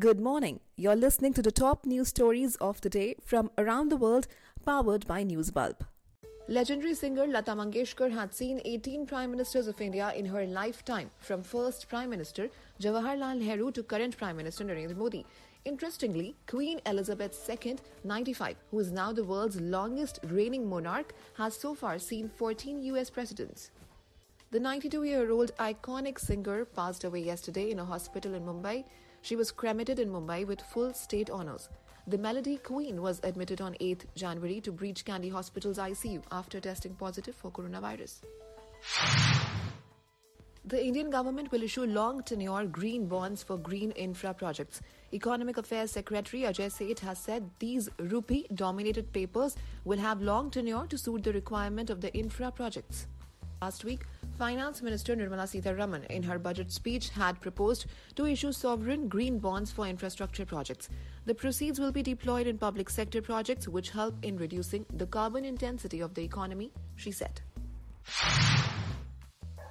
Good morning. You're listening to the top news stories of the day from around the world, powered by Newsbulb. Legendary singer Lata Mangeshkar had seen 18 Prime Ministers of India in her lifetime, from first Prime Minister Jawaharlal Nehru to current Prime Minister Narendra Modi. Interestingly, Queen Elizabeth II, 95, who is now the world's longest reigning monarch, has so far seen 14 US presidents. The 92 year old iconic singer passed away yesterday in a hospital in Mumbai. She was cremated in Mumbai with full state honours. The Melody Queen was admitted on 8th January to Breach Candy Hospital's ICU after testing positive for coronavirus. The Indian government will issue long tenure green bonds for green infra projects. Economic Affairs Secretary Ajay Seth has said these rupee dominated papers will have long tenure to suit the requirement of the infra projects. Last week, Finance Minister Nirmala Sitharaman, in her budget speech, had proposed to issue sovereign green bonds for infrastructure projects. The proceeds will be deployed in public sector projects which help in reducing the carbon intensity of the economy, she said.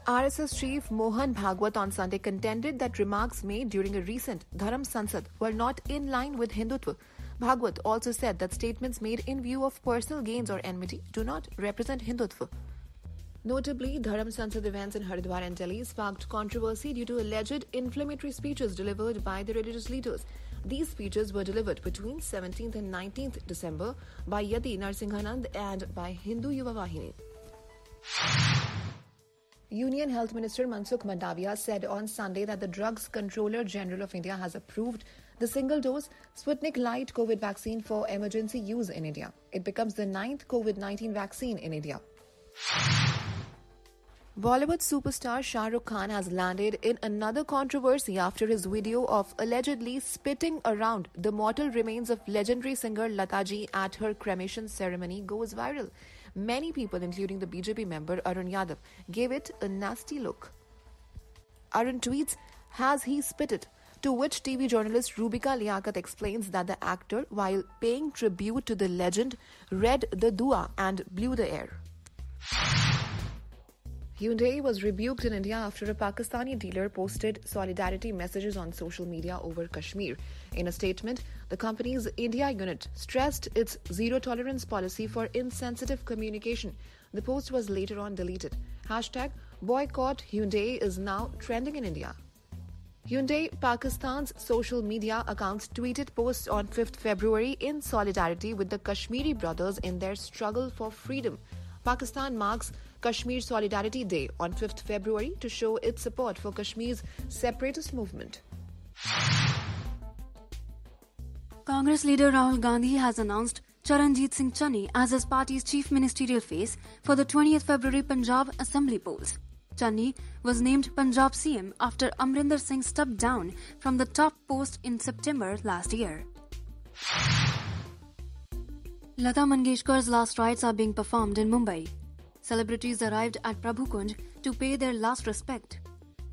RSS chief Mohan Bhagwat on Sunday contended that remarks made during a recent Dharam Sansad were not in line with Hindutva. Bhagwat also said that statements made in view of personal gains or enmity do not represent Hindutva. Notably, Dharam Sansad events in Haridwar and Delhi sparked controversy due to alleged inflammatory speeches delivered by the religious leaders. These speeches were delivered between 17th and 19th December by Yati Narsinghanand and by Hindu Yuva Vahini. Union Health Minister Mansukh Mandavia said on Sunday that the Drugs Controller General of India has approved the single dose Sputnik Light COVID vaccine for emergency use in India. It becomes the ninth COVID 19 vaccine in India. Bollywood superstar Shah Rukh Khan has landed in another controversy after his video of allegedly spitting around the mortal remains of legendary singer Lataji at her cremation ceremony goes viral. Many people, including the BJP member Arun Yadav, gave it a nasty look. Arun tweets, Has he spitted? To which TV journalist Rubika Liaquat explains that the actor, while paying tribute to the legend, read the dua and blew the air. Hyundai was rebuked in India after a Pakistani dealer posted solidarity messages on social media over Kashmir. In a statement, the company's India unit stressed its zero tolerance policy for insensitive communication. The post was later on deleted. Hashtag boycott Hyundai is now trending in India. Hyundai Pakistan's social media accounts tweeted posts on 5th February in solidarity with the Kashmiri brothers in their struggle for freedom. Pakistan marks Kashmir Solidarity Day on 5th February to show its support for Kashmir's separatist movement. Congress leader Rahul Gandhi has announced Charanjit Singh Channi as his party's chief ministerial face for the 20th February Punjab Assembly polls. Channi was named Punjab CM after Amrinder Singh stepped down from the top post in September last year. Lata Mangeshkar's last rites are being performed in Mumbai. Celebrities arrived at Prabhu Kunj to pay their last respect.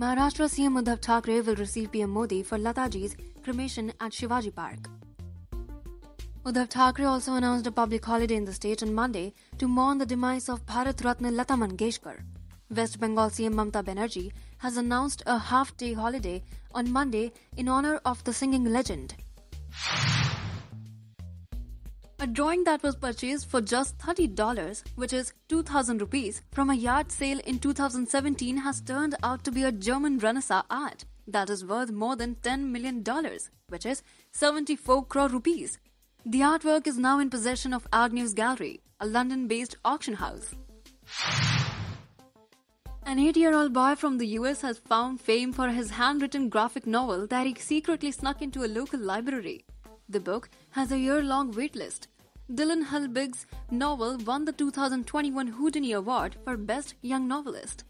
Maharashtra CM Uddhav Thackeray will receive PM Modi for Lataji's cremation at Shivaji Park. Uddhav Thackeray also announced a public holiday in the state on Monday to mourn the demise of Bharat Ratna Lata Mangeshkar. West Bengal CM Mamta Banerjee has announced a half-day holiday on Monday in honor of the singing legend. A drawing that was purchased for just $30, which is 2000 rupees, from a yard sale in 2017 has turned out to be a German Renaissance art that is worth more than $10 million, which is 74 crore rupees. The artwork is now in possession of Agnews Gallery, a London-based auction house. An eight-year-old boy from the US has found fame for his handwritten graphic novel that he secretly snuck into a local library. The book has a year-long waitlist. Dillon Helbig's novel won the 2021 Houdini Award for Best Young Novelist.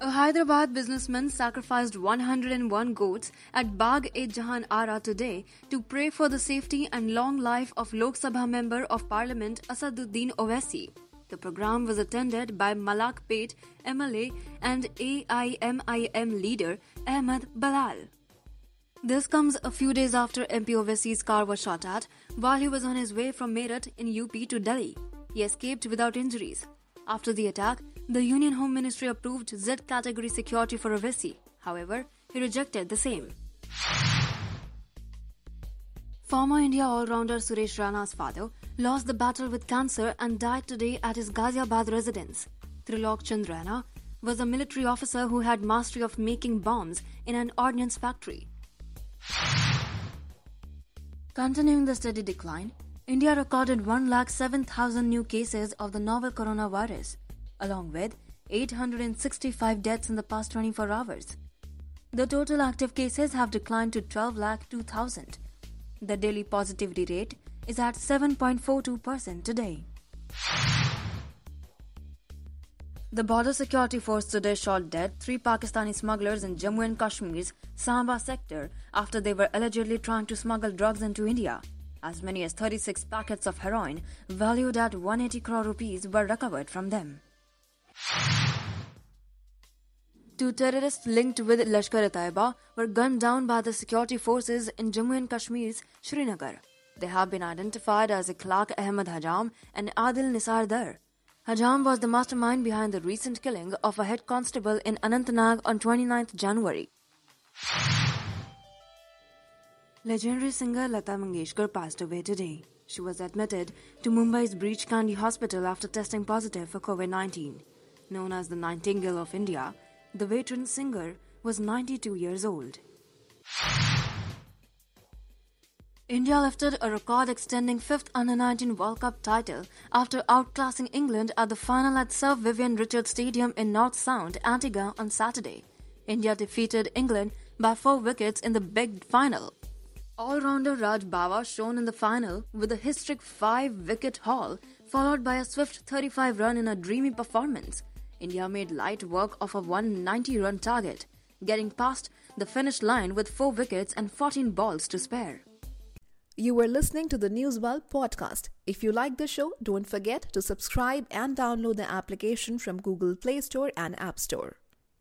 A Hyderabad businessman sacrificed 101 goats at Bagh-e-Jahan Ara today to pray for the safety and long life of Lok Sabha member of Parliament Asaduddin Owaisi. The program was attended by Malakpet MLA and AIMIM leader Ahmed Balal. This comes a few days after MP Owaisi's car was shot at while he was on his way from Meerut in UP to Delhi. He escaped without injuries. After the attack, the Union Home Ministry approved Z category security for Owaisi. However, he rejected the same. Former India all-rounder Suresh Raina's father lost the battle with cancer and died today at his Ghaziabad residence. Trilok Chand Raina was a military officer who had mastery of making bombs in an ordnance factory. Continuing the steady decline, India recorded 1,07,000 new cases of the novel coronavirus, along with 865 deaths in the past 24 hours. The total active cases have declined to 12,02,000. The daily positivity rate is at 7.42% today. The Border Security Force today shot dead three Pakistani smugglers in Jammu and Kashmir's Samba sector after they were allegedly trying to smuggle drugs into India. As many as 36 packets of heroin, valued at 180 crore rupees, were recovered from them. Two terrorists linked with Lashkar-e-Taiba were gunned down by the security forces in Jammu and Kashmir's Srinagar. They have been identified as Ikhlaq Ahmed Hajam and Adil Nisar Dar. Hajam was the mastermind behind the recent killing of a head constable in Anantnag on 29th January. Legendary singer Lata Mangeshkar passed away today. She was admitted to Mumbai's Breach Candy Hospital after testing positive for COVID 19. Known as the Nightingale of India, the veteran singer was 92 years old. India lifted a record extending fifth Under 19 World Cup title after outclassing England at the final at Sir Vivian Richards Stadium in North Sound, Antigua on Saturday. India defeated England by four wickets in the big final. All-rounder Raj Bawa shone in the final with a historic five-wicket haul, followed by a swift 35-run in a dreamy performance. India made light work of a 190-run target, getting past the finish line with four wickets and 14 balls to spare. You were listening to the Newsbulb podcast. If you like the show, don't forget to subscribe and download the application from Google Play Store and App Store.